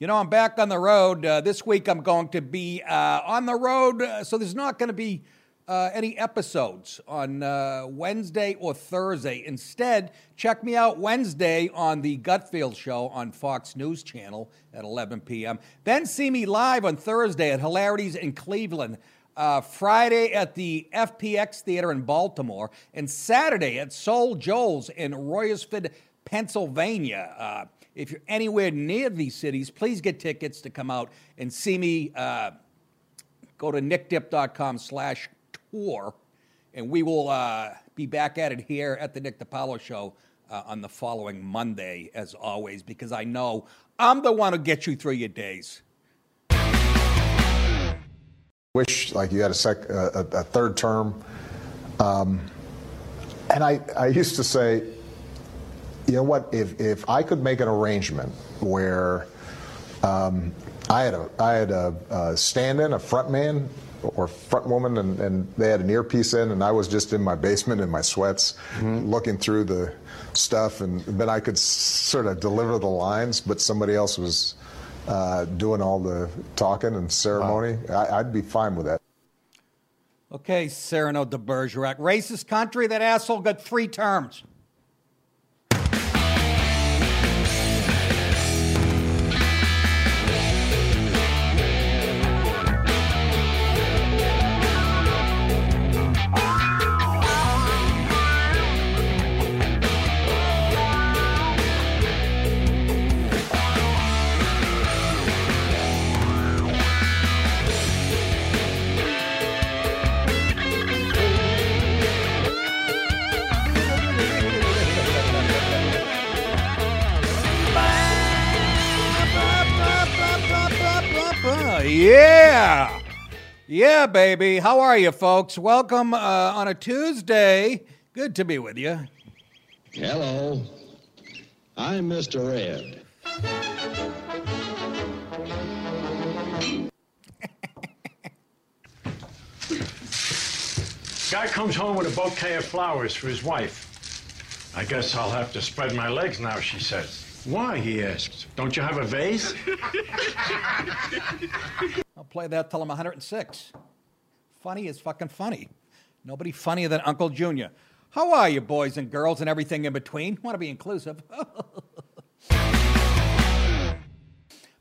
You know, I'm back on the road. Uh, this week I'm going to be uh, on the road, uh, so there's not going to be uh, any episodes on uh, Wednesday or Thursday. Instead, check me out Wednesday on the Gutfeld Show on Fox News Channel at 11 p.m. Then see me live on Thursday at Hilarities in Cleveland. Friday at the FPX Theater in Baltimore, and Saturday at Soul Joel's in Royersford, Pennsylvania. Uh, if you're anywhere near these cities, please get tickets to come out and see me. Uh, go to nickdip.com slash tour, and we will uh, be back at it here at the Nick DiPaolo Show uh, on the following Monday, as always, because I know I'm the one who gets you through your days. Wish like you had a, sec, a, a third term. Um, and I, I used to say, you know what? If if I could make an arrangement where um, I had a I had a, a stand-in, a front man or front woman, and, and they had an earpiece in, and I was just in my basement in my sweats, looking through the stuff, and then I could s- sort of deliver the lines, but somebody else was uh, doing all the talking and ceremony. I, I'd be fine with that. Okay, Cyrano de Bergerac. Racist country, that asshole got three terms. Yeah. Yeah, baby. How are you, folks? Welcome uh, on a Tuesday. Good to be with you. Hello. I'm Mr. Ed. Guy comes home with a bouquet of flowers for his wife. I guess I'll have to spread my legs now, she says. Why, he asks. Don't you have a vase? I'll play that till I'm 106. Funny is fucking funny. Nobody funnier than Uncle Junior. How are you, boys and girls, and everything in between? Want to be inclusive?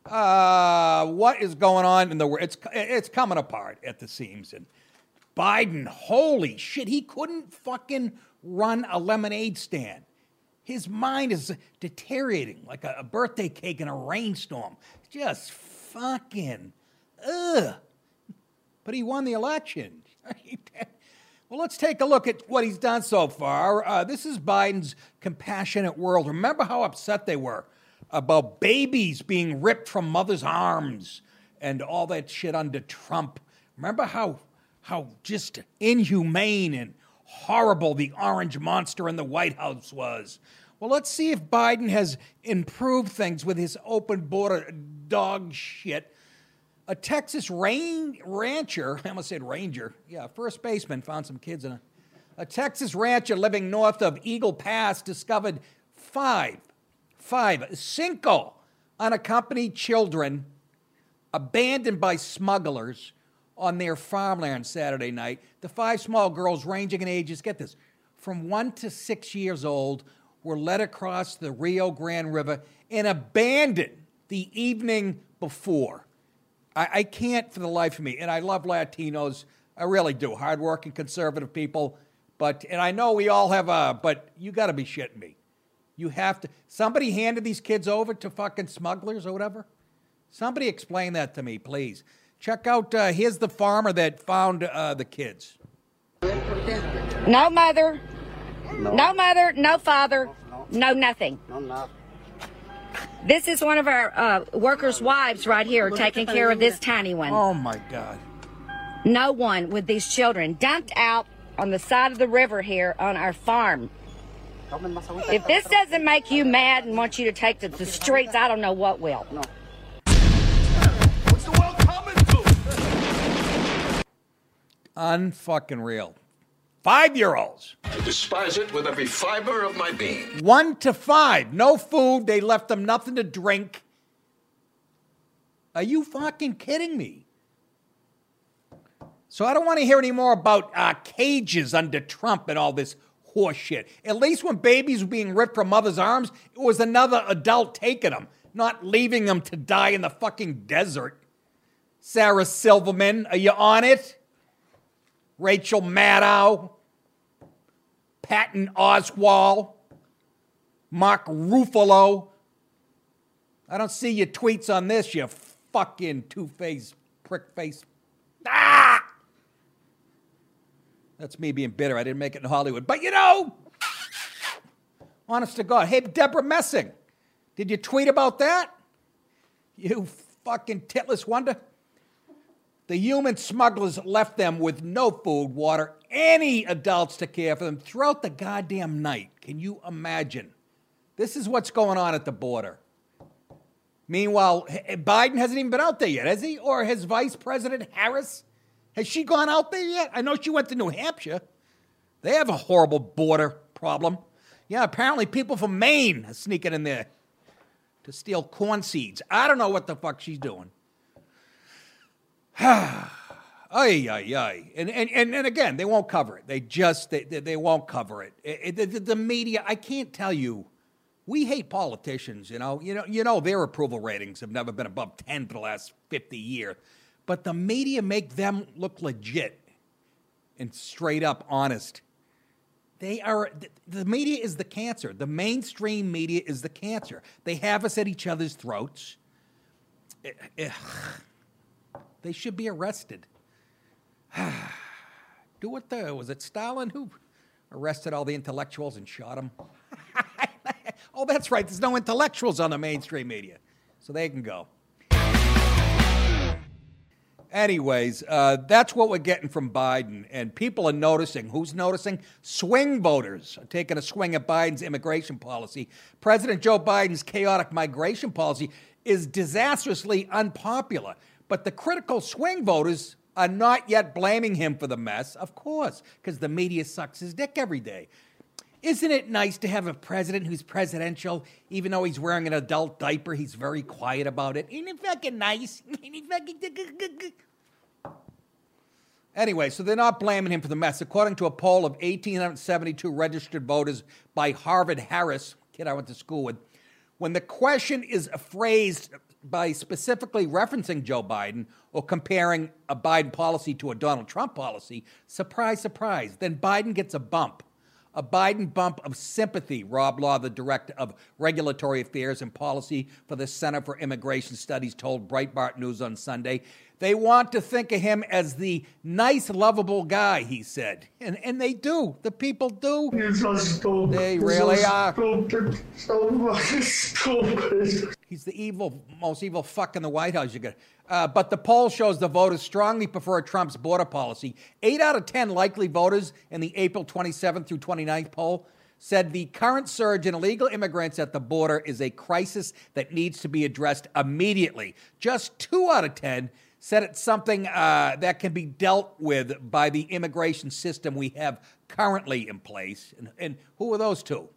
uh, what is going on in the world? It's it's coming apart at the seams. And Biden, holy shit, he couldn't fucking run a lemonade stand. His mind is deteriorating like a, a birthday cake in a rainstorm. Just fucking ugh. But he won the election. well, let's take a look at what he's done so far. Uh, this is Biden's compassionate world. Remember how upset they were about babies being ripped from mothers' arms and all that shit under Trump. Remember how how just inhumane and horrible the orange monster in the White House was. Well, let's see if Biden has improved things with his open border dog shit. A Texas rain rancher, I almost said ranger, yeah, first baseman found some kids in a. A Texas rancher living north of Eagle Pass discovered five, five, cinco unaccompanied children abandoned by smugglers on their farmland Saturday night. The five small girls, ranging in ages, get this, from one to six years old, were led across the Rio Grande River and abandoned the evening before. I, I can't for the life of me, and I love Latinos. I really do. Hardworking, conservative people. But, and I know we all have a, but you got to be shitting me. You have to, somebody handed these kids over to fucking smugglers or whatever? Somebody explain that to me, please. Check out, uh, here's the farmer that found uh, the kids. No mother, no, mother, no father, no nothing. No, no. This is one of our uh, workers' wives right here taking care of this tiny one. Oh my God. No one with these children dumped out on the side of the river here on our farm. If this doesn't make you mad and want you to take to the streets, I don't know what will. Unfucking real. Five year olds. I despise it with every fiber of my being. One to five. No food. They left them nothing to drink. Are you fucking kidding me? So I don't want to hear any more about uh, cages under Trump and all this horse shit. At least when babies were being ripped from mother's arms, it was another adult taking them, not leaving them to die in the fucking desert. Sarah Silverman, are you on it? Rachel Maddow, Patton Oswalt, Mark Ruffalo. I don't see your tweets on this, you fucking two faced prick face. Ah! That's me being bitter. I didn't make it in Hollywood. But you know, honest to God. Hey, Debra Messing, did you tweet about that? You fucking titless wonder. The human smugglers left them with no food, water, any adults to care for them throughout the goddamn night. Can you imagine? This is what's going on at the border. Meanwhile, Biden hasn't even been out there yet, has he? Or has Vice President Harris? Has she gone out there yet? I know she went to New Hampshire. They have a horrible border problem. Yeah, apparently people from Maine are sneaking in there to steal corn seeds. I don't know what the fuck she's doing. ay, ay, ay. And, and, and, and again, they won't cover it. They just, they, they, won't cover it. It- it- the, the media, I can't tell you, we hate politicians, you know. You know, you know their approval ratings have never been above 10 for the last 50 years. But the media make them look legit and straight up honest. They are th- the media is the cancer. The mainstream media is the cancer. They have us at each other's throats. Eh, eh, They should be arrested. Do what the was it Stalin who arrested all the intellectuals and shot them? oh, that's right. There's no intellectuals on the mainstream media, so they can go. Anyways, uh, that's what we're getting from Biden, and people are noticing. Who's noticing? Swing voters are taking a swing at Biden's immigration policy. President Joe Biden's chaotic migration policy is disastrously unpopular, but the critical swing voters are not yet blaming him for the mess, of course, because the media sucks his dick every day. Isn't it nice to have a president who's presidential, even though he's wearing an adult diaper? He's very quiet about it. Ain't it fucking nice? It fucking. Anyway, so they're not blaming him for the mess. According to a poll of 1,872 registered voters by Harvard Harris, kid I went to school with, when the question is phrased by specifically referencing Joe Biden or comparing a Biden policy to a Donald Trump policy, surprise, surprise, then Biden gets a bump. A Biden bump of sympathy, Rob Law, the director of regulatory affairs and policy for the Center for Immigration Studies, told Breitbart News on Sunday. They want to think of him as the nice, lovable guy, he said. And, and they do. The people do. They really are. He's the evil, most evil fuck in the White House. You got. Uh, but the poll shows the voters strongly prefer Trump's border policy. Eight out of ten likely voters in the April 27th through 29th poll said the current surge in illegal immigrants at the border is a crisis that needs to be addressed immediately. Just two out of ten said it's something uh, that can be dealt with by the immigration system we have currently in place. And, and who are those two?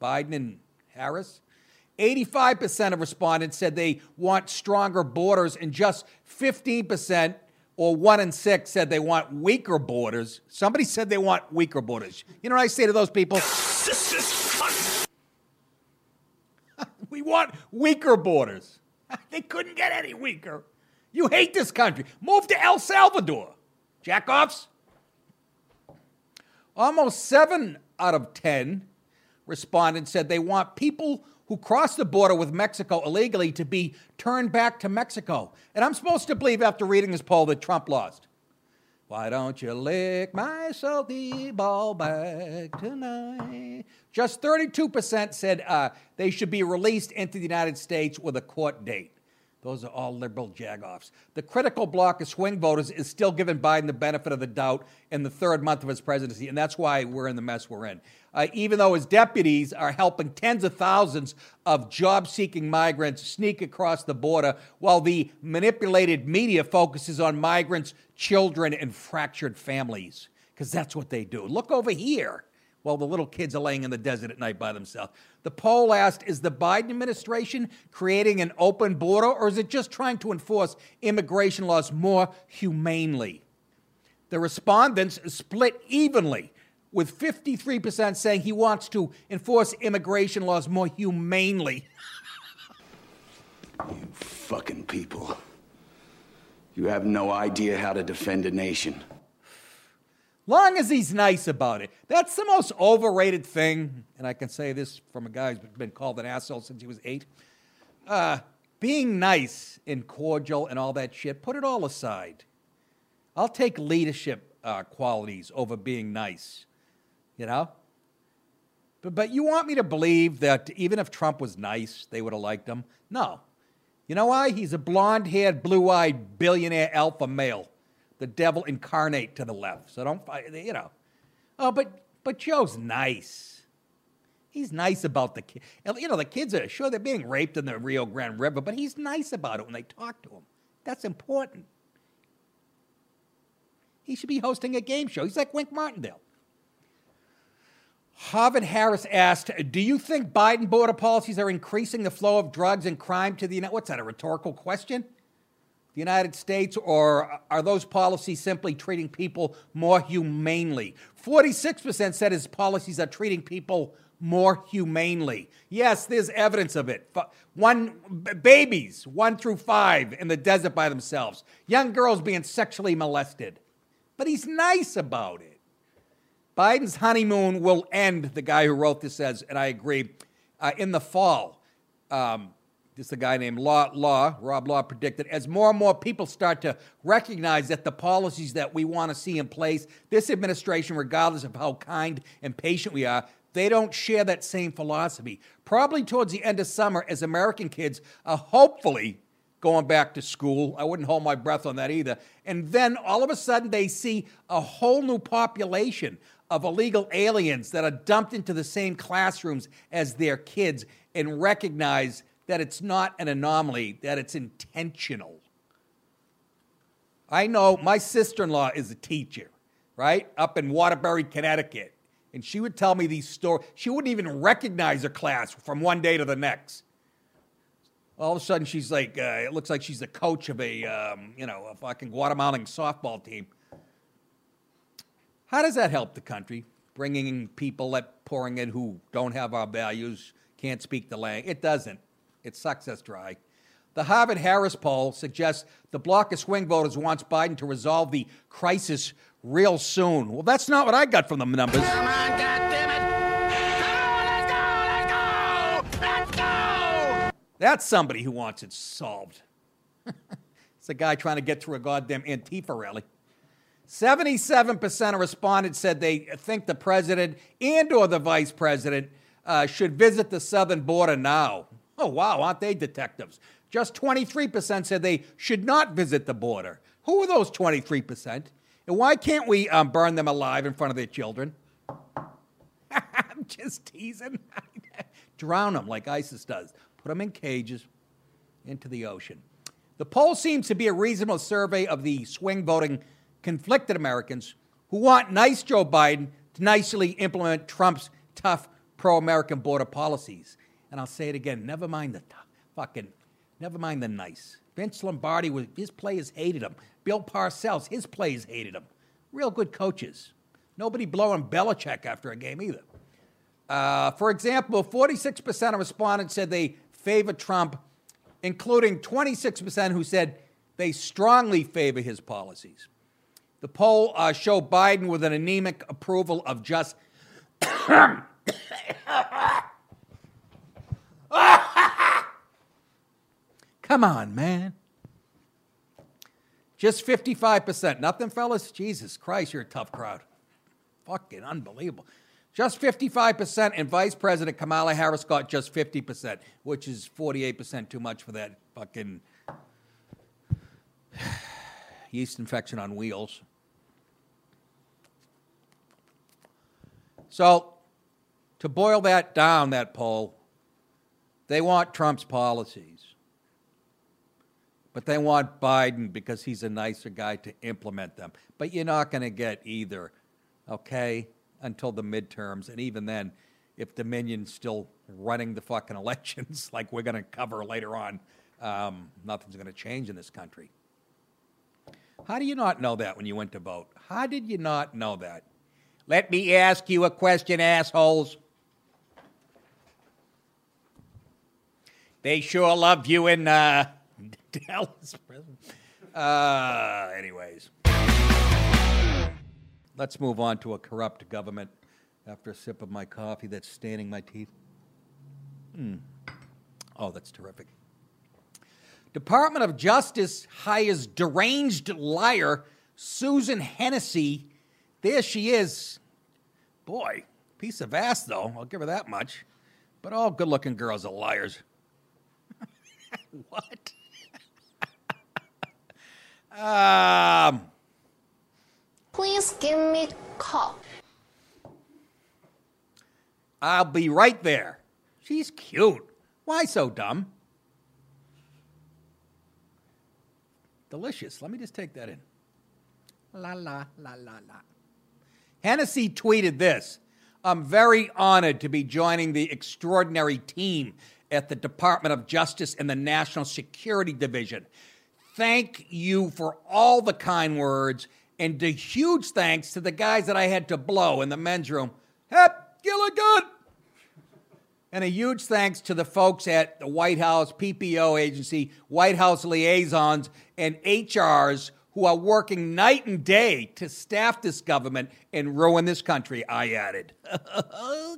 Biden and Harris? 85% of respondents said they want stronger borders, and just 15%, or one in six, said they want weaker borders. Somebody said they want weaker borders. You know what I say to those people? We want weaker borders. They couldn't get any weaker. You hate this country. Move to El Salvador. Jackoffs. Almost seven out of 10 respondents said they want people who cross the border with Mexico illegally to be turned back to Mexico. And I'm supposed to believe after reading this poll that Trump lost. Why don't you lick my salty ball bag tonight? Just 32% said uh, they should be released into the United States with a court date. Those are all liberal jagoffs. The critical block of swing voters is still giving Biden the benefit of the doubt in the third month of his presidency, and that's why we're in the mess we're in. Uh, even though his deputies are helping tens of thousands of job seeking migrants sneak across the border, while the manipulated media focuses on migrants, children, and fractured families, because that's what they do. Look over here while the little kids are laying in the desert at night by themselves. The poll asked Is the Biden administration creating an open border, or is it just trying to enforce immigration laws more humanely? The respondents split evenly, with 53% saying he wants to enforce immigration laws more humanely. you fucking people. You have no idea how to defend a nation. Long as he's nice about it. That's the most overrated thing, and I can say this from a guy who's been called an asshole since he was eight. Uh, being nice and cordial and all that shit, put it all aside. I'll take leadership uh, qualities over being nice, you know? But, but you want me to believe that even if Trump was nice, they would have liked him? No. You know why? He's a blonde haired, blue eyed billionaire alpha male the devil incarnate to the left. So don't, fight, you know. Oh, but but Joe's nice. He's nice about the kids. You know, the kids are sure they're being raped in the Rio Grande River, but he's nice about it when they talk to him. That's important. He should be hosting a game show. He's like Wink Martindale. Harvard Harris asked, Do you think Biden border policies are increasing the flow of drugs and crime to the United What's that, a rhetorical question? The United States, or are those policies simply treating people more humanely? 46% said his policies are treating people more humanely. Yes, there's evidence of it. One babies, one through five, in the desert by themselves. Young girls being sexually molested. But he's nice about it. Biden's honeymoon will end, the guy who wrote this says, and I agree, uh, in the fall. Um, this is a guy named Law, Law, Rob Law predicted, as more and more people start to recognize that the policies that we want to see in place, this administration, regardless of how kind and patient we are, they don't share that same philosophy. Probably towards the end of summer, as American kids are hopefully going back to school. I wouldn't hold my breath on that either. And then all of a sudden, they see a whole new population of illegal aliens that are dumped into the same classrooms as their kids and recognize that it's not an anomaly, that it's intentional. I know my sister in law is a teacher, right? Up in Waterbury, Connecticut. And she would tell me these stories. She wouldn't even recognize her class from one day to the next. All of a sudden, she's like, uh, it looks like she's the coach of a, um, you know, a fucking Guatemalan softball team. How does that help the country? Bringing people that pouring in who don't have our values, can't speak the language. It doesn't. It sucks us dry. The Harvard Harris poll suggests the bloc of swing voters wants Biden to resolve the crisis real soon. Well, that's not what I got from the numbers. Come on, goddammit! Come on, let's go! Let's go! Let's go! That's somebody who wants it solved. it's a guy trying to get through a goddamn Antifa rally. 77% of respondents said they think the president and or the vice president uh, should visit the southern border now. Oh, wow, aren't they detectives? Just 23% said they should not visit the border. Who are those 23%? And why can't we um, burn them alive in front of their children? I'm just teasing. Drown them like ISIS does. Put them in cages into the ocean. The poll seems to be a reasonable survey of the swing voting conflicted Americans who want nice Joe Biden to nicely implement Trump's tough pro American border policies. And I'll say it again never mind the t- fucking, never mind the nice. Vince Lombardi, was, his players hated him. Bill Parcells, his players hated him. Real good coaches. Nobody blowing Belichick after a game either. Uh, for example, 46% of respondents said they favor Trump, including 26% who said they strongly favor his policies. The poll uh, showed Biden with an anemic approval of just Come on, man. Just 55%. Nothing, fellas? Jesus Christ, you're a tough crowd. Fucking unbelievable. Just 55%, and Vice President Kamala Harris got just 50%, which is 48% too much for that fucking yeast infection on wheels. So, to boil that down, that poll, they want Trump's policies. But they want Biden because he's a nicer guy to implement them. But you're not going to get either, okay, until the midterms. And even then, if Dominion's still running the fucking elections, like we're going to cover later on, um, nothing's going to change in this country. How do you not know that when you went to vote? How did you not know that? Let me ask you a question, assholes. They sure love you in uh, Dallas prison. Uh, anyways, let's move on to a corrupt government after a sip of my coffee that's staining my teeth. Hmm. Oh, that's terrific. Department of Justice hires deranged liar Susan Hennessy. There she is. Boy, piece of ass, though. I'll give her that much. But all good looking girls are liars. what? um, Please give me call. I'll be right there. She's cute. Why so dumb? Delicious. Let me just take that in. La la la la la. Hennessy tweeted this I'm very honored to be joining the extraordinary team at the Department of Justice and the National Security Division. Thank you for all the kind words and a huge thanks to the guys that I had to blow in the men's room. Hep Gilligan! And a huge thanks to the folks at the White House PPO agency, White House liaisons, and HRs who are working night and day to staff this government and ruin this country, I added. Oh,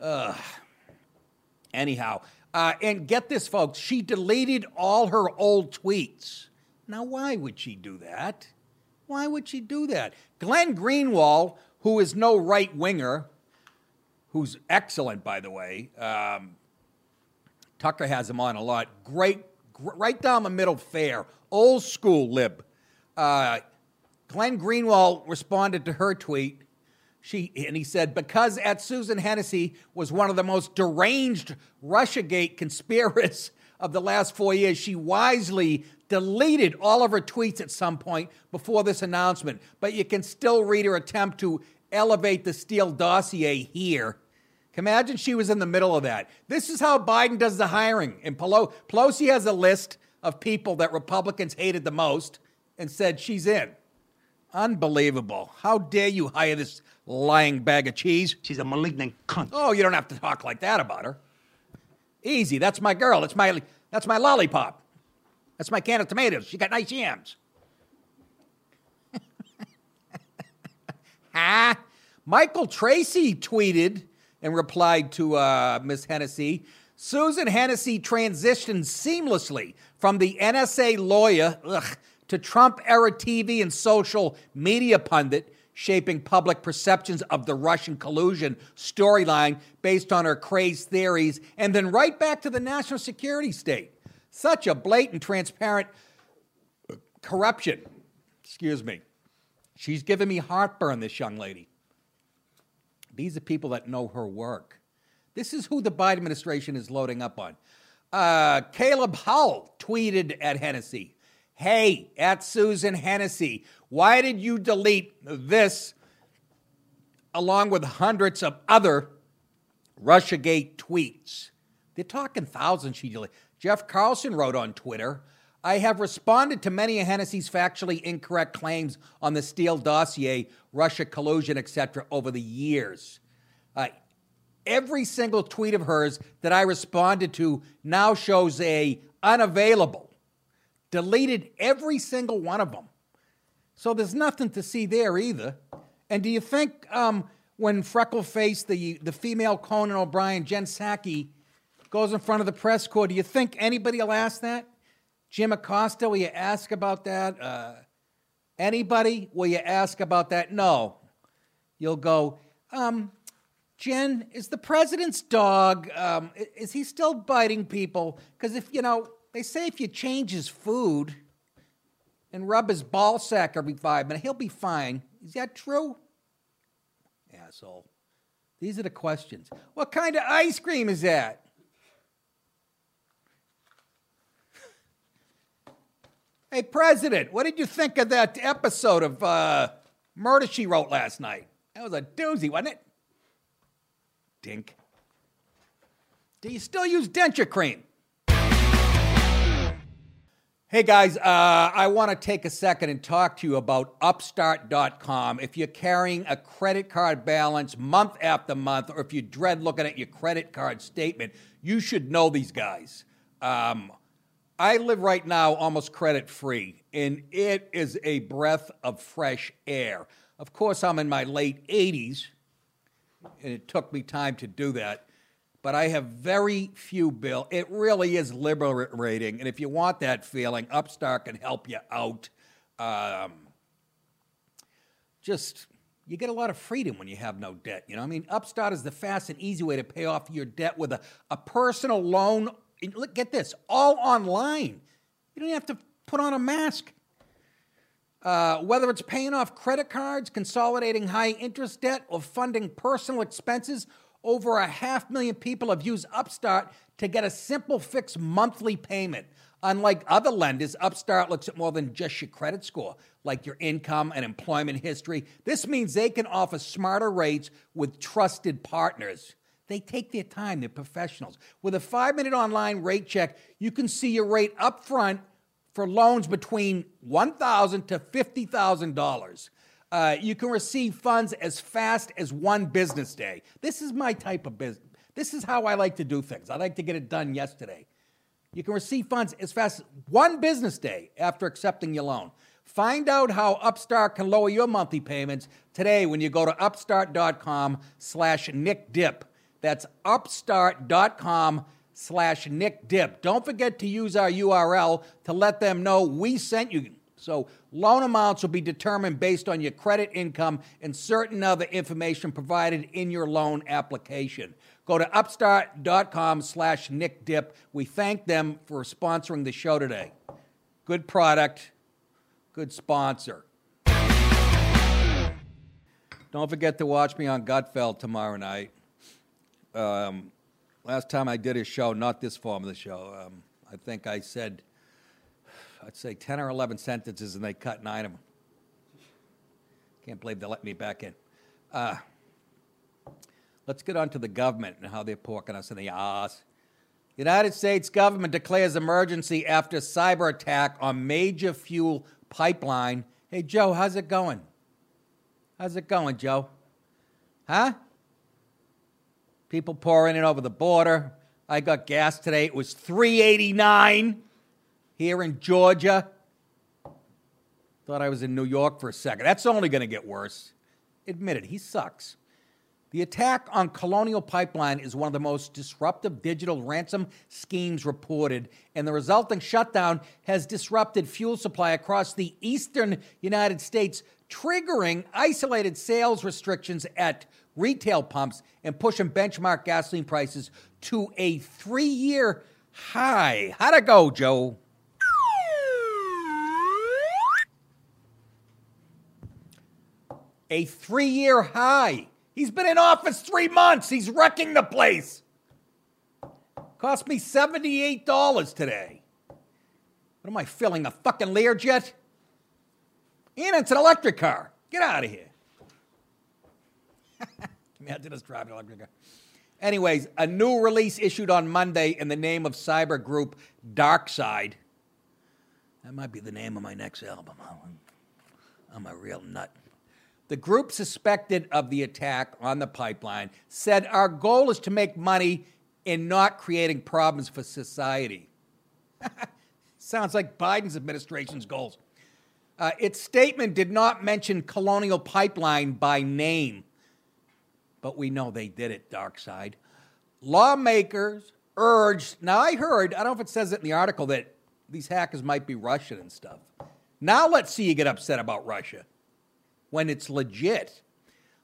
Ugh. Anyhow, uh, and get this, folks, she deleted all her old tweets. Now, why would she do that? Why would she do that? Glenn Greenwald, who is no right winger, who's excellent, by the way, um, Tucker has him on a lot. Great, gr- right down the middle, fair, old school lib. Uh, Glenn Greenwald responded to her tweet. She, and he said, because at Susan Hennessy was one of the most deranged Russiagate conspirators of the last four years, she wisely deleted all of her tweets at some point before this announcement. But you can still read her attempt to elevate the Steele dossier here. Imagine she was in the middle of that. This is how Biden does the hiring. And Pelosi has a list of people that Republicans hated the most and said she's in. Unbelievable. How dare you hire this lying bag of cheese? She's a malignant cunt. Oh, you don't have to talk like that about her. Easy. That's my girl. That's my that's my lollipop. That's my can of tomatoes. She got nice yams. huh? Michael Tracey tweeted and replied to uh, Miss Hennessy. Susan Hennessy transitioned seamlessly from the NSA lawyer ugh, to Trump era TV and social media pundit, shaping public perceptions of the Russian collusion storyline based on her crazed theories, and then right back to the national security state. Such a blatant, transparent corruption. Excuse me. She's giving me heartburn, this young lady. These are people that know her work. This is who the Biden administration is loading up on. Uh, Caleb Hull tweeted at Hennessy Hey, at Susan Hennessy, why did you delete this along with hundreds of other Russiagate tweets? They're talking thousands she deleted. Jeff Carlson wrote on Twitter I have responded to many of Hennessy's factually incorrect claims on the Steele dossier, Russia collusion, etc., over the years. Uh, every single tweet of hers that I responded to now shows a unavailable. Deleted every single one of them. So there's nothing to see there either. And do you think um, when freckle faced the the female Conan O'Brien, Jen Psaki, goes in front of the press corps, do you think anybody will ask that? Jim Acosta, will you ask about that? Uh, anybody, will you ask about that? No. You'll go, um, Jen, is the president's dog, um, is he still biting people? Because if, you know, they say if you change his food and rub his ball sack every five minutes, he'll be fine. Is that true? Asshole. These are the questions. What kind of ice cream is that? Hey, President, what did you think of that episode of uh, Murder She Wrote last night? That was a doozy, wasn't it? Dink. Do you still use denture cream? Hey guys, uh, I want to take a second and talk to you about Upstart.com. If you're carrying a credit card balance month after month, or if you dread looking at your credit card statement, you should know these guys. Um, I live right now almost credit free, and it is a breath of fresh air. Of course, I'm in my late 80s, and it took me time to do that. But I have very few bill. It really is liberating, and if you want that feeling, Upstart can help you out. Um, just you get a lot of freedom when you have no debt. You know, I mean, Upstart is the fast and easy way to pay off your debt with a, a personal loan. Look, get this, all online. You don't have to put on a mask. Uh, whether it's paying off credit cards, consolidating high interest debt, or funding personal expenses, over a half million people have used Upstart to get a simple fixed monthly payment. Unlike other lenders, Upstart looks at more than just your credit score, like your income and employment history. This means they can offer smarter rates with trusted partners. They take their time, they're professionals. With a five minute online rate check, you can see your rate up front for loans between 1,000 to $50,000. Uh, you can receive funds as fast as one business day. This is my type of business. This is how I like to do things. I like to get it done yesterday. You can receive funds as fast as one business day after accepting your loan. Find out how Upstart can lower your monthly payments today when you go to upstart.com slash nickdip. That's upstart.com slash nickdip. Don't forget to use our URL to let them know we sent you. So loan amounts will be determined based on your credit income and certain other information provided in your loan application. Go to upstart.com slash nickdip. We thank them for sponsoring the show today. Good product, good sponsor. Don't forget to watch me on Gutfeld tomorrow night. Um, last time I did a show, not this form of the show, um, I think I said, I'd say 10 or 11 sentences and they cut nine of them. Can't believe they let me back in. Uh, let's get on to the government and how they're porking us in the ass. United States government declares emergency after cyber attack on major fuel pipeline. Hey, Joe, how's it going? How's it going, Joe? Huh? People pouring in over the border. I got gas today. It was 389 here in Georgia. Thought I was in New York for a second. That's only going to get worse. Admit it, he sucks. The attack on Colonial Pipeline is one of the most disruptive digital ransom schemes reported, and the resulting shutdown has disrupted fuel supply across the eastern United States, triggering isolated sales restrictions at retail pumps and pushing benchmark gasoline prices to a three year high. How'd it go, Joe? A three year high. He's been in office three months. He's wrecking the place. Cost me $78 today. What am I filling? A fucking Learjet? And it's an electric car. Get out of here. Imagine us driving an electric car. Anyways, a new release issued on Monday in the name of cyber group Darkside. That might be the name of my next album. I'm a real nut. The group suspected of the attack on the pipeline said our goal is to make money in not creating problems for society. Sounds like Biden's administration's goals. Uh, its statement did not mention Colonial Pipeline by name, but we know they did it, Dark Side. Lawmakers urged, now I heard, I don't know if it says it in the article, that these hackers might be Russian and stuff. Now let's see you get upset about Russia when it's legit.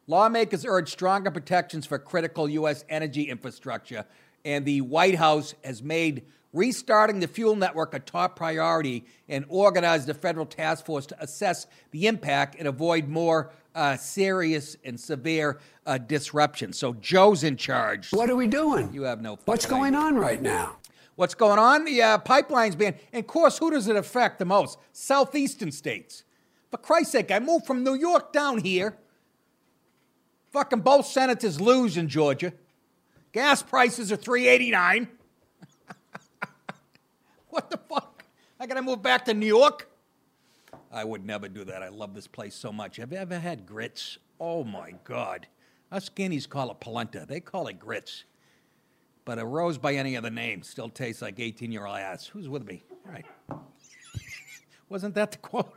Lawmakers urge stronger protections for critical U.S. energy infrastructure, and the White House has made restarting the fuel network a top priority and organized a federal task force to assess the impact and avoid more uh, serious and severe uh, disruption. So Joe's in charge. What are we doing? You have no. What's going idea. on right now? What's going on? The uh, pipeline's being, and of course, who does it affect the most? Southeastern states. For Christ's sake, I moved from New York down here. Fucking both senators lose in Georgia. Gas prices are three eighty nine. what the fuck? I gotta move back to New York. I would never do that. I love this place so much. Have you ever had grits? Oh my God. Us skinnies call it polenta. They call it grits. But a rose by any other name still tastes like 18 year old ass. Who's with me? All right. Wasn't that the quote?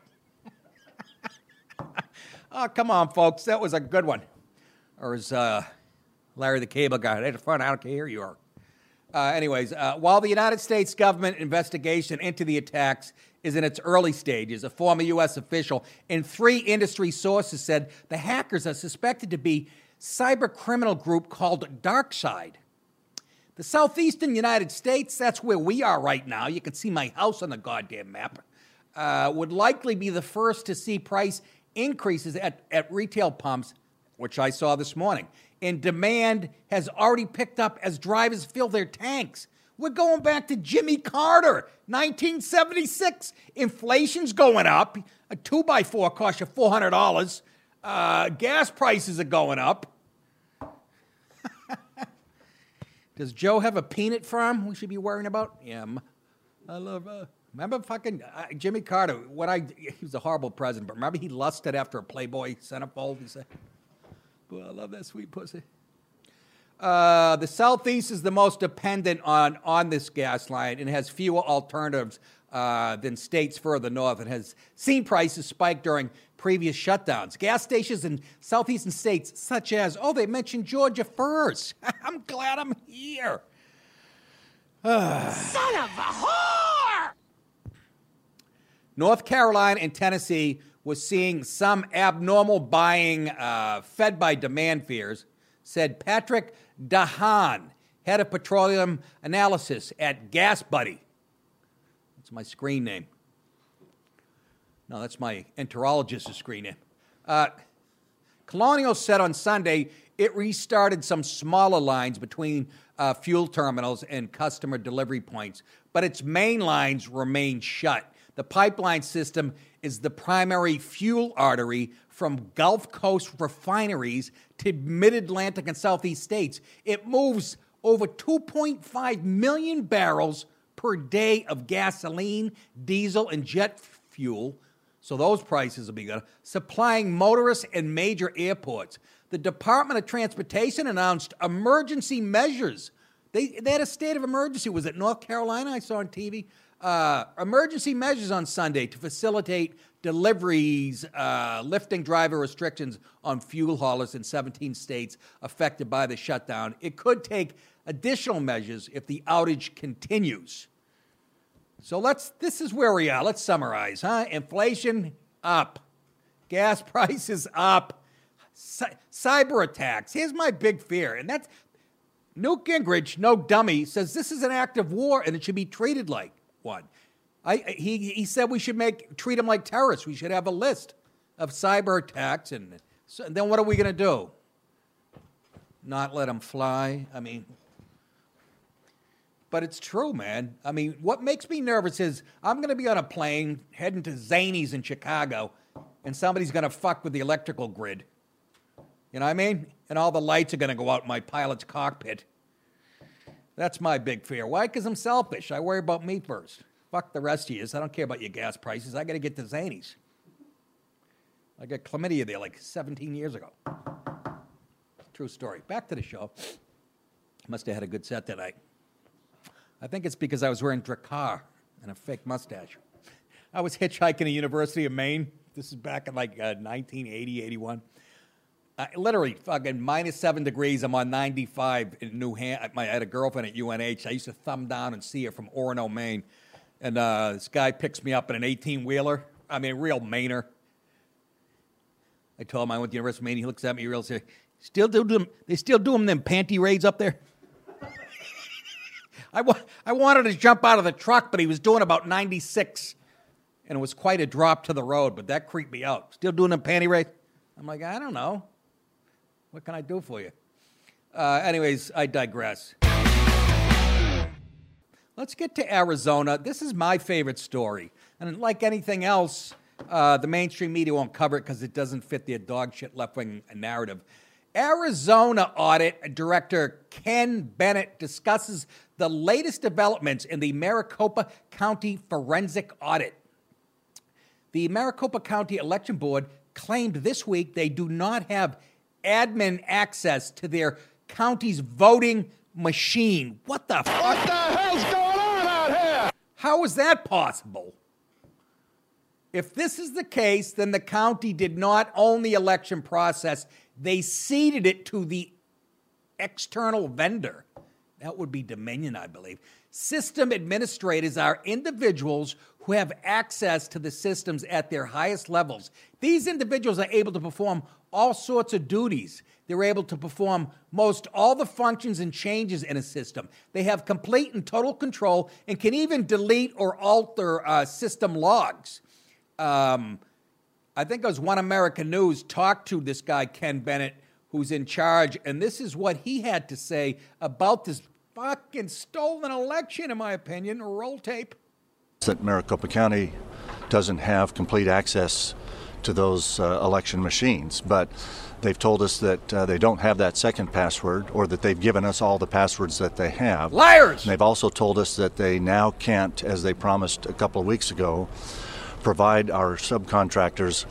Oh, come on, folks. That was a good one. Or as uh, Larry the Cable Guy, at the front, I don't care who you are. Uh, anyways, uh, while the United States government investigation into the attacks is in its early stages, a former U.S. official and three industry sources said the hackers are suspected to be cyber criminal group called DarkSide. The southeastern United States, that's where we are right now. You can see my house on the goddamn map. Uh, would likely be the first to see price increases at, at retail pumps, which I saw this morning. And demand has already picked up as drivers fill their tanks. We're going back to Jimmy Carter, 1976. Inflation's going up. A two by four costs you $400. Uh, gas prices are going up. Does Joe have a peanut farm we should be worrying about? Yeah, I love. Uh, remember fucking uh, Jimmy Carter? What I he was a horrible president, but remember he lusted after a Playboy centerfold. He said, "Boy, I love that sweet pussy." Uh, the southeast is the most dependent on on this gas line and has fewer alternatives uh, than states further north and has seen prices spike during previous shutdowns. Gas stations in southeastern states, such as oh, they mentioned Georgia first. I'm glad I'm here. Son of a whore! North Carolina and Tennessee was seeing some abnormal buying uh, fed by demand fears, said Patrick De Haan, head of petroleum analysis at Gas Buddy. That's my screen name. No, that's my enterologist's screen name. Uh, Colonial said on Sunday it restarted some smaller lines between uh, fuel terminals and customer delivery points, but its main lines remain shut. The pipeline system is the primary fuel artery from Gulf Coast refineries to mid Atlantic and Southeast states. It moves over 2.5 million barrels per day of gasoline, diesel, and jet fuel. So those prices will be good. Supplying motorists and major airports. The Department of Transportation announced emergency measures. They, they had a state of emergency. Was it North Carolina? I saw on TV. Uh, emergency measures on Sunday to facilitate deliveries, uh, lifting driver restrictions on fuel haulers in 17 states affected by the shutdown. It could take additional measures if the outage continues. So let's. This is where we are. Let's summarize, huh? Inflation up, gas prices up, Cy- cyber attacks. Here's my big fear, and that's Newt Gingrich, no dummy, says this is an act of war and it should be treated like one. I, he, he said we should make treat them like terrorists. We should have a list of cyber attacks, and, so, and then what are we going to do? Not let them fly? I mean, but it's true, man. I mean, what makes me nervous is I'm going to be on a plane heading to Zanies in Chicago, and somebody's going to fuck with the electrical grid. You know what I mean? And all the lights are going to go out in my pilot's cockpit. That's my big fear. Why? Because I'm selfish. I worry about me first. Fuck the rest of you. I don't care about your gas prices. I got to get to Zanies. I got chlamydia there like 17 years ago. True story. Back to the show. Must have had a good set that night. I think it's because I was wearing Drakkar and a fake mustache. I was hitchhiking at University of Maine. This is back in like uh, 1980, 81. Uh, literally, fucking minus seven degrees. I'm on 95 in New Hampshire. I had a girlfriend at UNH. I used to thumb down and see her from Orono, Maine. And uh, this guy picks me up in an 18 wheeler. I mean, a real Mainer. I told him I went to the University of Maine. He looks at me real serious. Still do them? They still do them them panty raids up there? I, wa- I wanted to jump out of the truck, but he was doing about 96, and it was quite a drop to the road. But that creeped me out. Still doing them panty raids? I'm like, I don't know. What can I do for you? Uh, anyways, I digress. Let's get to Arizona. This is my favorite story. And like anything else, uh, the mainstream media won't cover it because it doesn't fit their dog shit left wing narrative. Arizona audit director Ken Bennett discusses the latest developments in the Maricopa County forensic audit. The Maricopa County Election Board claimed this week they do not have admin access to their county's voting machine. What the fuck? What the hell's going on out here? How is that possible? If this is the case, then the county did not own the election process, they ceded it to the external vendor. That would be Dominion, I believe. System administrators are individuals who have access to the systems at their highest levels. These individuals are able to perform all sorts of duties. They're able to perform most all the functions and changes in a system. They have complete and total control and can even delete or alter uh, system logs. Um, I think it was One American News talked to this guy, Ken Bennett, who's in charge, and this is what he had to say about this fucking stolen election, in my opinion. Roll tape. That Maricopa County doesn't have complete access to those uh, election machines, but they've told us that uh, they don't have that second password or that they've given us all the passwords that they have. Liars! And they've also told us that they now can't, as they promised a couple of weeks ago, provide our subcontractors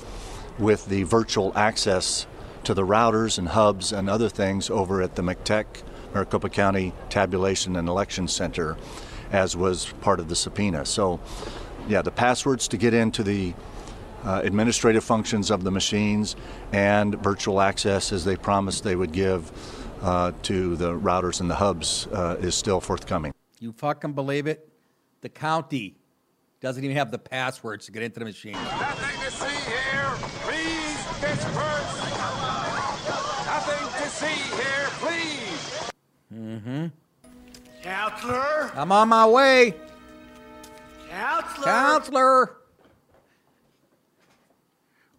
with the virtual access to the routers and hubs and other things over at the MCTEC Maricopa County Tabulation and Election Center, as was part of the subpoena. So, yeah, the passwords to get into the uh, administrative functions of the machines and virtual access, as they promised they would give uh, to the routers and the hubs, uh, is still forthcoming. You fucking believe it? The county doesn't even have the passwords to get into the machine. Nothing to see here. Please, Pittsburgh. Nothing to see here, please. Mm-hmm. Counselor. I'm on my way. Counselor. Counselor.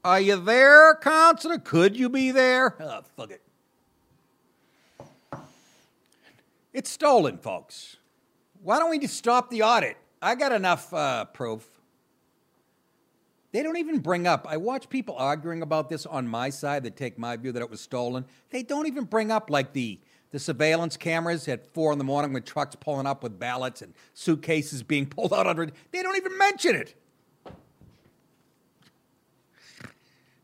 Are you there, counselor? Could you be there? Oh, fuck it. It's stolen, folks. Why don't we just stop the audit? I got enough uh, proof. They don't even bring up. I watch people arguing about this on my side that take my view that it was stolen. They don't even bring up like the the surveillance cameras at four in the morning with trucks pulling up with ballots and suitcases being pulled out under. They don't even mention it.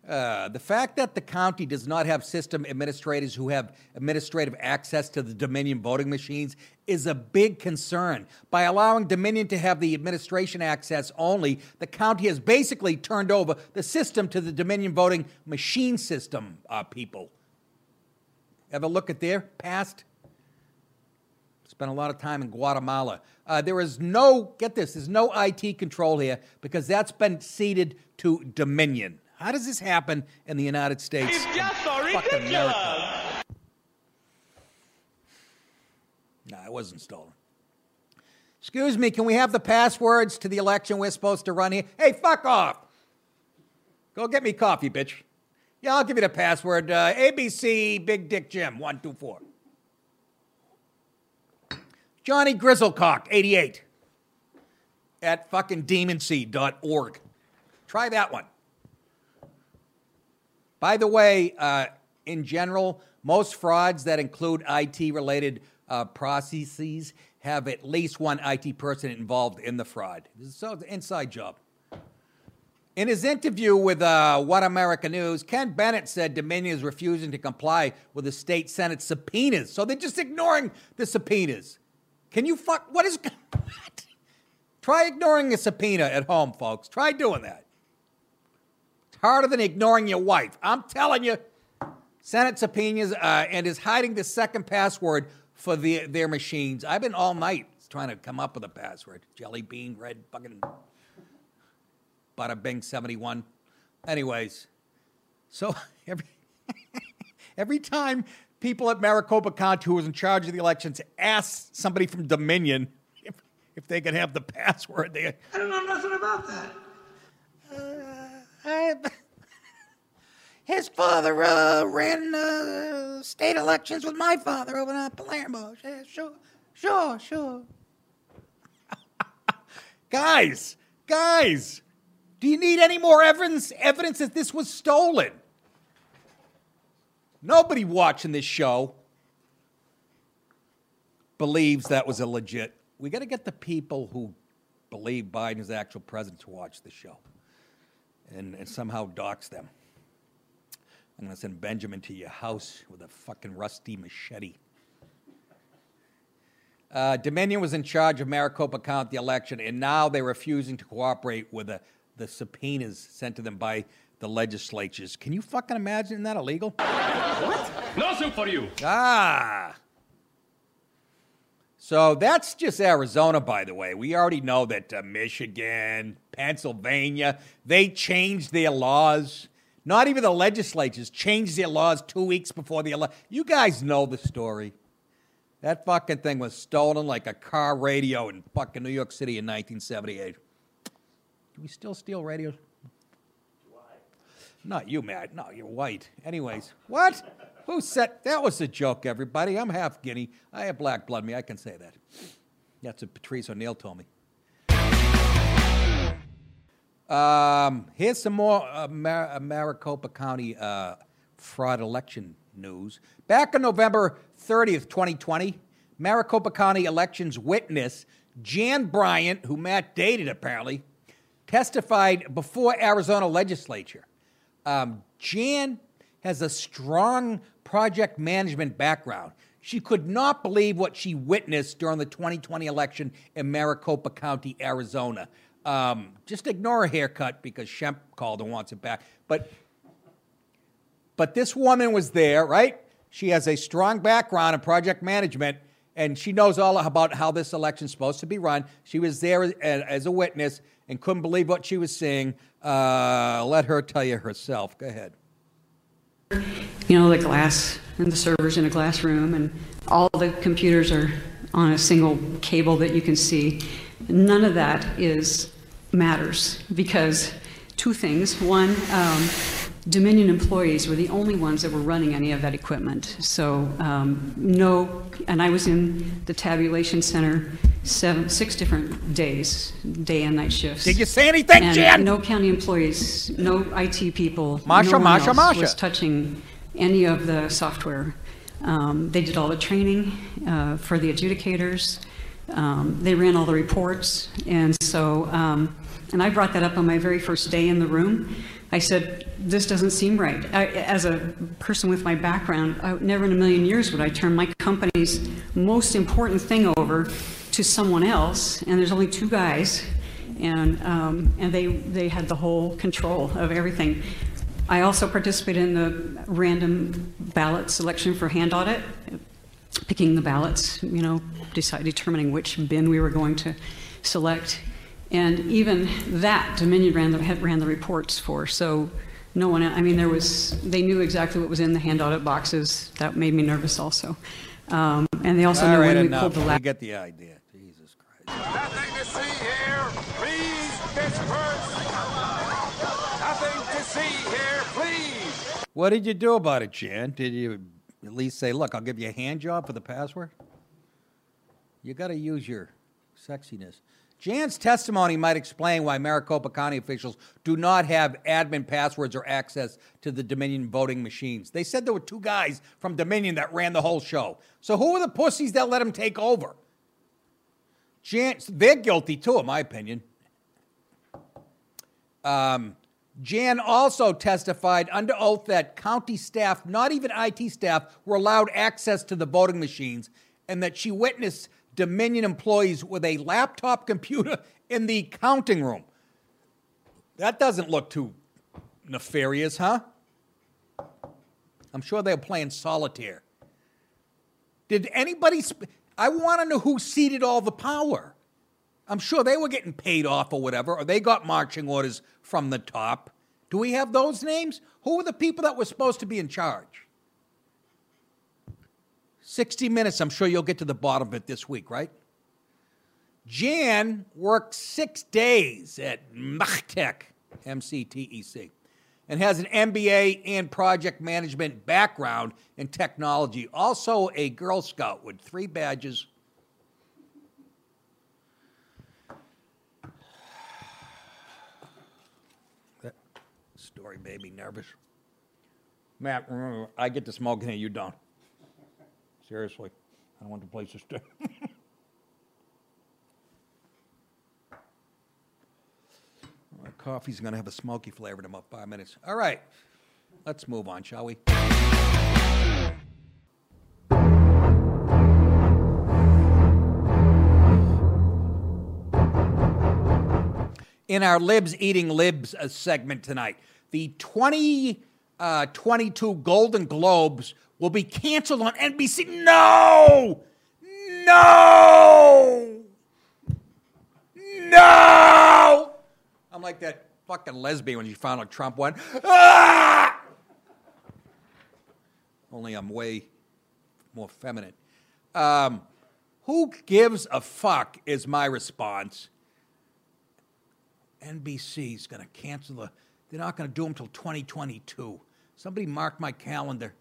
Uh, the fact that the county does not have system administrators who have administrative access to the Dominion voting machines is a big concern. By allowing Dominion to have the administration access only, the county has basically turned over the system to the Dominion voting machine system uh, people. Ever look at their past? Spent a lot of time in Guatemala. Uh, there is no, get this, there's no IT control here because that's been ceded to Dominion. How does this happen in the United States? It's just so ridiculous. America. No, it wasn't stolen. Excuse me, can we have the passwords to the election we're supposed to run here? Hey, fuck off. Go get me coffee, bitch. Yeah, I'll give you the password. Uh, ABC Big Dick Jim, 124. Johnny Grizzlecock, 88. At fucking demonseed.org. Try that one. By the way, uh, in general, most frauds that include IT related uh, processes have at least one IT person involved in the fraud. So it's an inside job. In his interview with uh, One America News, Ken Bennett said Dominion is refusing to comply with the state Senate subpoenas. So they're just ignoring the subpoenas. Can you fuck? What is. What? Try ignoring a subpoena at home, folks. Try doing that. Harder than ignoring your wife. I'm telling you. Senate subpoenas uh, and is hiding the second password for the, their machines. I've been all night trying to come up with a password. Jelly bean, red, fucking bada bing 71. Anyways, so every, every time people at Maricopa County who was in charge of the elections asked somebody from Dominion if, if they could have the password, they, I don't know nothing about that. I, his father uh, ran uh, state elections with my father over in Palermo. Yeah, sure, sure, sure. guys, guys, do you need any more evidence? Evidence that this was stolen? Nobody watching this show believes that was a legit. We got to get the people who believe Biden is the actual president to watch the show and, and somehow dox them. I'm going to send Benjamin to your house with a fucking rusty machete. Uh, Dominion was in charge of Maricopa County election, and now they're refusing to cooperate with the, the subpoenas sent to them by the legislatures. Can you fucking imagine that illegal? What? Lawsuit for you. Ah. So that's just Arizona, by the way. We already know that uh, Michigan, Pennsylvania, they changed their laws. Not even the legislatures changed their laws two weeks before the election. You guys know the story. That fucking thing was stolen like a car radio in fucking New York City in 1978. Do we still steal radios? Not you, Matt. No, you're white. Anyways, what? Who said that was a joke, everybody? I'm half Guinea. I have black blood in me. I can say that. That's what Patrice O'Neal told me. Um, here's some more uh, Mar- Maricopa County uh, fraud election news. Back on November 30th, 2020, Maricopa County elections witness Jan Bryant, who Matt dated apparently, testified before Arizona legislature. Um, Jan has a strong project management background. She could not believe what she witnessed during the 2020 election in Maricopa County, Arizona. Um, just ignore a haircut because Shemp called and wants it back. But but this woman was there, right? She has a strong background in project management, and she knows all about how this election's supposed to be run. She was there as, as a witness and couldn't believe what she was seeing. Uh, let her tell you herself. Go ahead. You know, the glass and the servers in a glass room, and all the computers are on a single cable that you can see. None of that is matters because two things. One, um, Dominion employees were the only ones that were running any of that equipment. So um, no, and I was in the tabulation center seven, six different days, day and night shifts. Did you say anything, and Jan? No county employees, no IT people, Masha, no one Masha, else Masha. was touching any of the software. Um, they did all the training uh, for the adjudicators. Um, they ran all the reports, and so, um, and I brought that up on my very first day in the room. I said, "This doesn't seem right." I, as a person with my background, I, never in a million years would I turn my company's most important thing over to someone else. And there's only two guys, and um, and they they had the whole control of everything. I also participated in the random ballot selection for hand audit, picking the ballots, you know, decide, determining which bin we were going to select. And even that, Dominion ran the, had, ran the reports for. So no one, I mean, there was, they knew exactly what was in the hand audit boxes. That made me nervous also. Um, and they also All knew right, when we enough. pulled the We last. get the idea. Jesus Christ. Nothing to see here. Please disperse. Nothing to see here. Please. What did you do about it, Jan? Did you at least say, "Look, I'll give you a hand job for the password"? You got to use your sexiness. Jan's testimony might explain why Maricopa County officials do not have admin passwords or access to the Dominion voting machines. They said there were two guys from Dominion that ran the whole show. So who are the pussies that let them take over? Jan, they're guilty too, in my opinion. Um, Jan also testified under oath that county staff, not even IT staff, were allowed access to the voting machines and that she witnessed Dominion employees with a laptop computer in the counting room. That doesn't look too nefarious, huh? I'm sure they were playing solitaire. Did anybody? Sp- I want to know who ceded all the power. I'm sure they were getting paid off or whatever, or they got marching orders from the top. Do we have those names? Who were the people that were supposed to be in charge? 60 minutes, I'm sure you'll get to the bottom of it this week, right? Jan worked six days at MCTEC, M-C-T-E-C, and has an MBA and project management background in technology. Also a Girl Scout with three badges. That story made me nervous. Matt, I get to smoke here, you don't. Seriously, I don't want the place to stay. My coffee's going to have a smoky flavor in about five minutes. All right, let's move on, shall we? In our Libs Eating Libs uh, segment tonight, the 2022 Golden Globes will be canceled on NBC. No! No! No! I'm like that fucking lesbian when she found out Trump won. Ah! Only I'm way more feminine. Um, who gives a fuck is my response. NBC's going to cancel the. They're not going to do them till 2022. Somebody mark my calendar.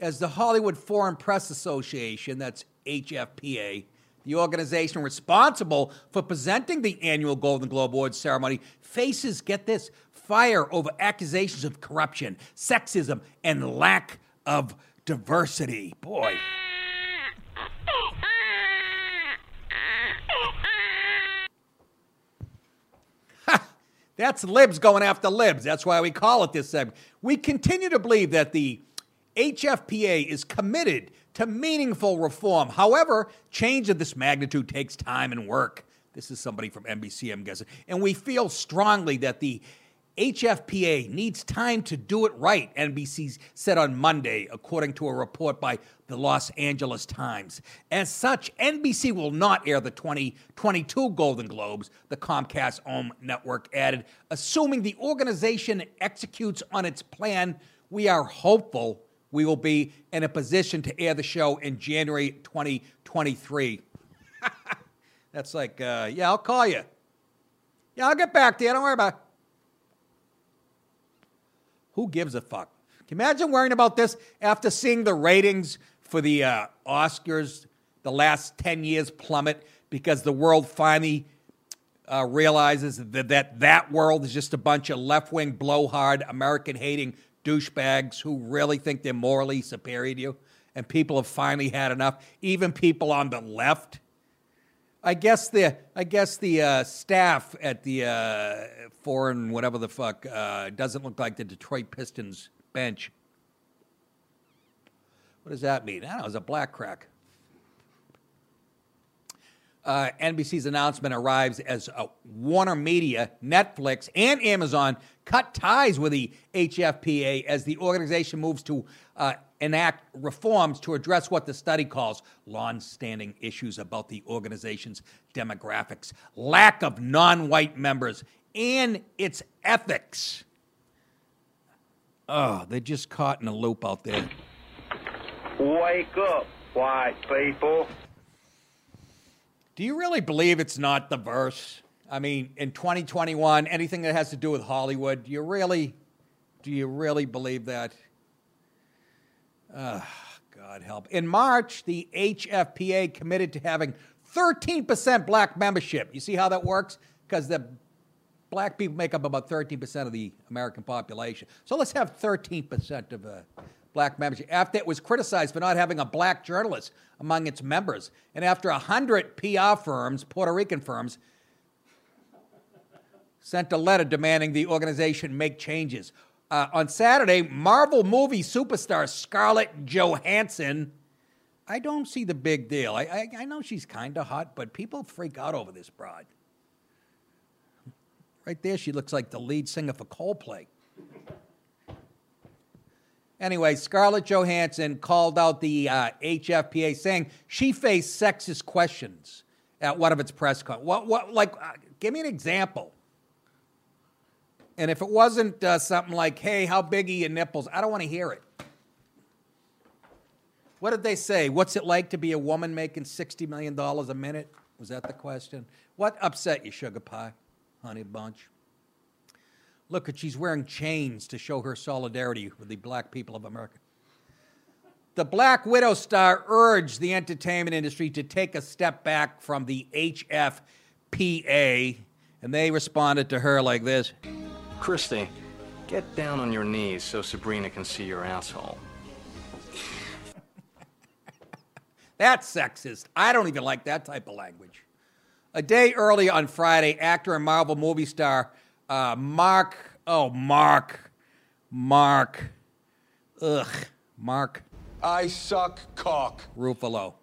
As the Hollywood Foreign Press Association, that's HFPA, the organization responsible for presenting the annual Golden Globe Awards ceremony, faces, get this, fire over accusations of corruption, sexism, and lack of diversity. Boy. That's libs going after libs. That's why we call it this segment. We continue to believe that the HFPA is committed to meaningful reform. However, change of this magnitude takes time and work. This is somebody from NBC, I'm guessing. And we feel strongly that the HFPA needs time to do it right, NBC said on Monday, according to a report by the Los Angeles Times. As such, NBC will not air the 2022 Golden Globes, the Comcast owned network added. Assuming the organization executes on its plan, we are hopeful we will be in a position to air the show in January 2023. That's like, uh, yeah, I'll call you. Yeah, I'll get back to you. Don't worry about it. Who gives a fuck? Can you imagine worrying about this after seeing the ratings for the uh, Oscars the last 10 years plummet because the world finally uh, realizes that, that that world is just a bunch of left wing, blowhard, American hating douchebags who really think they're morally superior to you? And people have finally had enough, even people on the left. I guess the I guess the uh, staff at the uh, foreign whatever the fuck uh, doesn't look like the Detroit Pistons bench. What does that mean? I don't know. It's a black crack. Uh, NBC's announcement arrives as uh, Warner Media, Netflix, and Amazon cut ties with the HFPA as the organization moves to uh, enact reforms to address what the study calls long-standing issues about the organization's demographics, lack of non-white members, and its ethics. Oh, they're just caught in a loop out there. Wake up, white people. Do you really believe it's not diverse? I mean, in 2021, anything that has to do with Hollywood, do you really, do you really believe that? Uh, God help. In March, the HFPA committed to having 13% black membership. You see how that works? Because the black people make up about 13% of the American population. So let's have 13% of uh, black membership. After it was criticized for not having a black journalist among its members, and after 100 PR firms, Puerto Rican firms, sent a letter demanding the organization make changes. Uh, on Saturday, Marvel movie superstar Scarlett Johansson. I don't see the big deal. I, I, I know she's kind of hot, but people freak out over this broad. Right there, she looks like the lead singer for Coldplay. Anyway, Scarlett Johansson called out the uh, HFPA, saying she faced sexist questions at one of its press con. What? What? Like, uh, give me an example. And if it wasn't uh, something like, "Hey, how big are your nipples?" I don't want to hear it. What did they say? What's it like to be a woman making sixty million dollars a minute? Was that the question? What upset you, sugar pie, honey bunch? Look, at she's wearing chains to show her solidarity with the black people of America. The Black Widow star urged the entertainment industry to take a step back from the HFPA, and they responded to her like this Christy, get down on your knees so Sabrina can see your asshole. That's sexist. I don't even like that type of language. A day early on Friday, actor and Marvel movie star uh, Mark, oh, Mark, Mark, ugh, Mark. I suck cock. Ruffalo.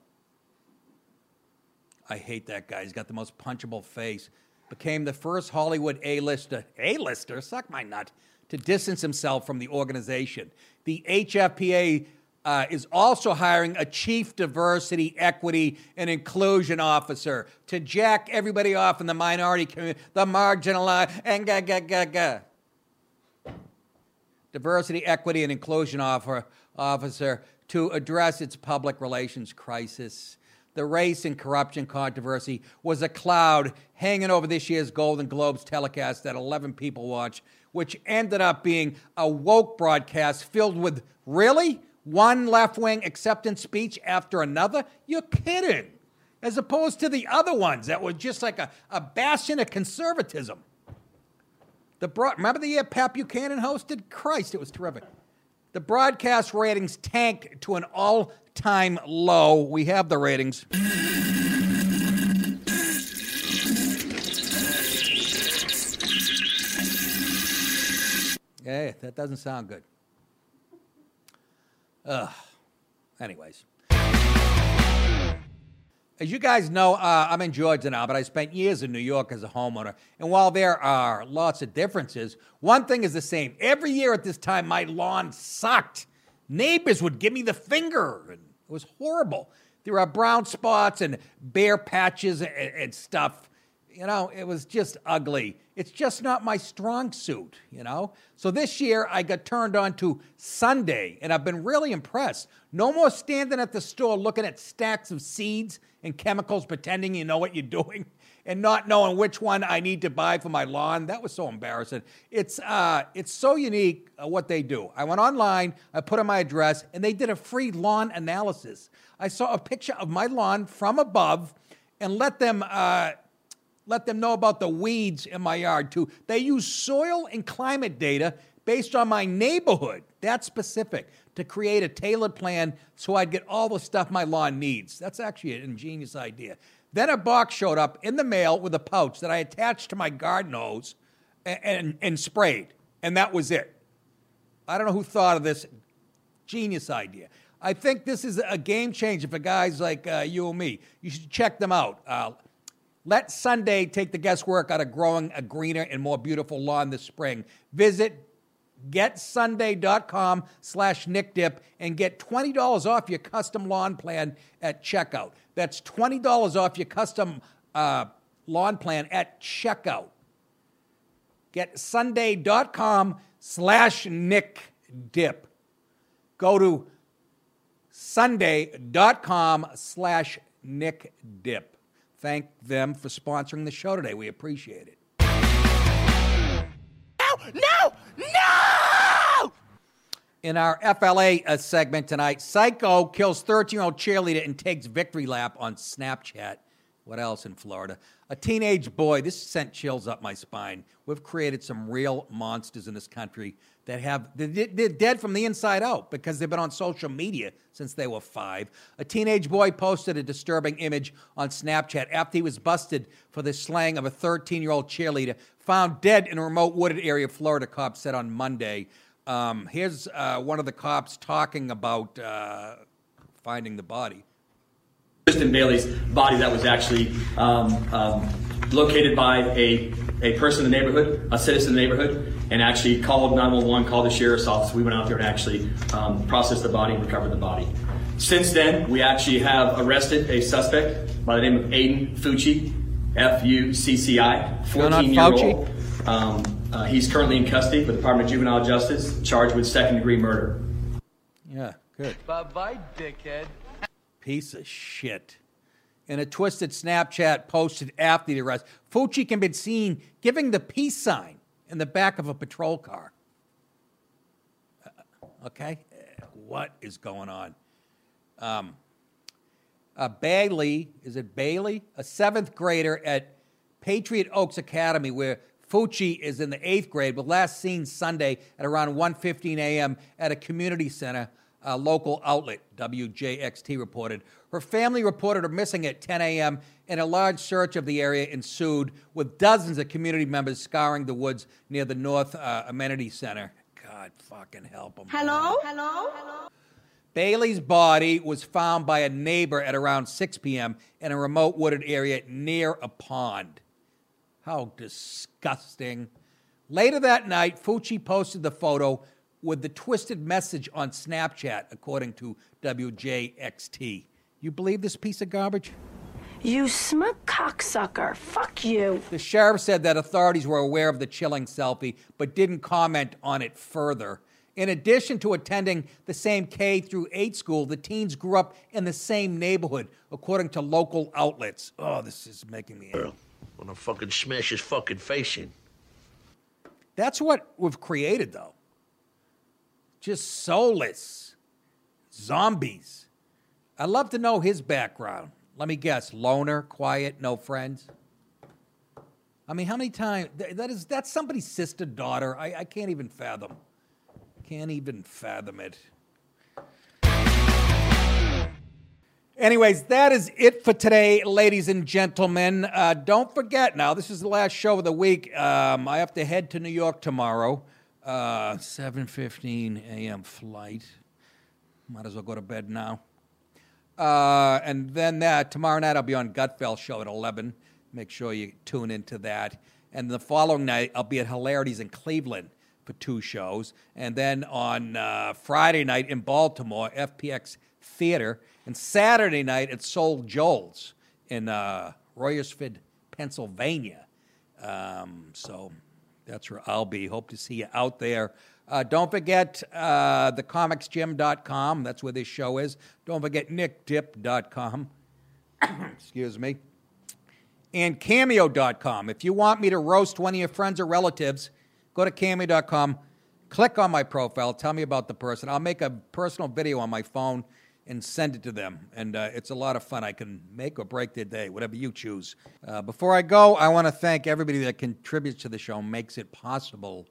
I hate that guy. He's got the most punchable face. Became the first Hollywood A-lister, A-lister, suck my nut, to distance himself from the organization. The HFPA uh, is also hiring a chief diversity, equity, and inclusion officer to jack everybody off in the minority community, the marginalized, and ga ga ga ga. Diversity, equity, and inclusion officer to address its public relations crisis. The race and corruption controversy was a cloud hanging over this year's Golden Globes telecast that 11 people watched, which ended up being a woke broadcast filled with really one left wing acceptance speech after another? You're kidding. As opposed to the other ones that were just like a, a bastion of conservatism. The remember the year Pat Buchanan hosted? Christ, it was terrific. The broadcast ratings tanked to an all time low. We have the ratings. Yeah, that doesn't sound good. Ugh. Anyways. As you guys know, uh, I'm in Georgia now, but I spent years in New York as a homeowner. And while there are lots of differences, one thing is the same. Every year at this time, my lawn sucked. Neighbors would give me the finger, and it was horrible. There are brown spots and bare patches and, and stuff. You know, it was just ugly. It's just not my strong suit, you know? So this year I got turned on to Sunday and I've been really impressed. No more standing at the store looking at stacks of seeds and chemicals pretending you know what you're doing and not knowing which one I need to buy for my lawn. That was so embarrassing. It's uh it's so unique uh, what they do. I went online, I put in my address and they did a free lawn analysis. I saw a picture of my lawn from above and let them uh let them know about the weeds in my yard too. They use soil and climate data based on my neighborhood, that's specific, to create a tailored plan so I'd get all the stuff my lawn needs. That's actually an ingenious idea. Then a box showed up in the mail with a pouch that I attached to my garden hose and, and, and sprayed, and that was it. I don't know who thought of this genius idea. I think this is a game changer for guys like uh, you and me. You should check them out. Uh, let Sunday take the guesswork out of growing a greener and more beautiful lawn this spring. Visit getsunday.com slash nickdip and get $20 off your custom lawn plan at checkout. That's $20 off your custom uh, lawn plan at checkout. Getsunday.com slash nickdip. Go to sunday.com slash nickdip thank them for sponsoring the show today. We appreciate it. No! No! No! In our FLA uh, segment tonight, Psycho kills 13 year old cheerleader and takes victory lap on Snapchat. What else in Florida? A teenage boy. This sent chills up my spine. We've created some real monsters in this country that have they're, they're dead from the inside out because they've been on social media since they were five. A teenage boy posted a disturbing image on Snapchat after he was busted for the slaying of a 13 year old cheerleader found dead in a remote wooded area of Florida. Cops said on Monday. Um, here's uh, one of the cops talking about uh, finding the body. Tristyn Bailey's body that was actually um, um, located by a, a person in the neighborhood, a citizen in the neighborhood, and actually called 911, called the sheriff's office. We went out there and actually um, processed the body and recovered the body. Since then, we actually have arrested a suspect by the name of Aiden Fucci, F U C C I, 14 year old. Um, uh, he's currently in custody with the Department of Juvenile Justice, charged with second degree murder. Yeah, good. Bye bye, dickhead. Piece of shit. In a twisted Snapchat posted after the arrest, Fucci can be seen giving the peace sign in the back of a patrol car. Uh, okay? What is going on? Um, uh, Bailey, is it Bailey? A seventh grader at Patriot Oaks Academy, where Fucci is in the eighth grade, was last seen Sunday at around 1.15 a.m. at a community center, a local outlet, WJXT reported. Her family reported her missing at 10 a.m., and a large search of the area ensued, with dozens of community members scouring the woods near the North uh, Amenity Center. God fucking help them. Hello? Hello? Bailey's body was found by a neighbor at around 6 p.m. in a remote wooded area near a pond. How disgusting. Later that night, Fucci posted the photo with the twisted message on Snapchat, according to WJXT. You believe this piece of garbage? You smug cocksucker. Fuck you. The sheriff said that authorities were aware of the chilling selfie, but didn't comment on it further. In addition to attending the same K through 8 school, the teens grew up in the same neighborhood, according to local outlets. Oh, this is making me ill. Wanna fucking smash his fucking face in. That's what we've created, though. Just soulless zombies. I'd love to know his background. Let me guess: loner, quiet, no friends. I mean, how many times that is that's somebody's sister, daughter. I, I can't even fathom. Can't even fathom it. Anyways, that is it for today, ladies and gentlemen. Uh, don't forget now, this is the last show of the week. Um, I have to head to New York tomorrow. Uh, 7.15 a.m. flight. Might as well go to bed now. Uh, and then that tomorrow night I'll be on Gutfeld show at 11. Make sure you tune into that. And the following night I'll be at Hilarities in Cleveland for two shows. And then on uh, Friday night in Baltimore, FPX Theater. And Saturday night at Soul Joel's in uh, Royersford, Pennsylvania. Um, so that's where I'll be. Hope to see you out there. Uh, don't forget uh, thecomicsgym.com. That's where this show is. Don't forget nickdip.com. Excuse me. And cameo.com. If you want me to roast one of your friends or relatives, go to cameo.com, click on my profile, tell me about the person. I'll make a personal video on my phone and send it to them. And uh, it's a lot of fun. I can make or break their day, whatever you choose. Uh, before I go, I want to thank everybody that contributes to the show, makes it possible.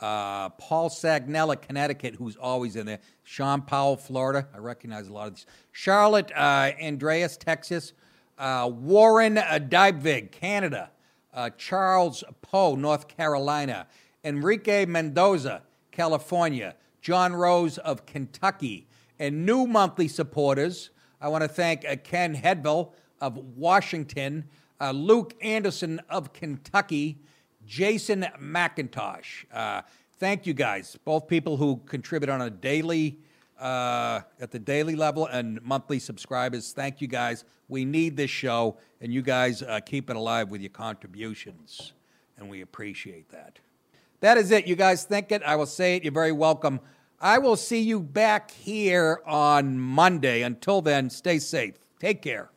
Uh, Paul Sagnella, Connecticut, who's always in there. Sean Powell, Florida. I recognize a lot of these. Charlotte uh, Andreas, Texas. Uh, Warren uh, Dybvig, Canada. Uh, Charles Poe, North Carolina. Enrique Mendoza, California. John Rose of Kentucky. And new monthly supporters, I want to thank uh, Ken Hedville of Washington, uh, Luke Anderson of Kentucky, Jason McIntosh. Uh, thank you guys, both people who contribute on a daily, uh, at the daily level and monthly subscribers. Thank you guys. We need this show, and you guys uh, keep it alive with your contributions, and we appreciate that. That is it. You guys think it. I will say it. You're very welcome. I will see you back here on Monday. Until then, stay safe. Take care.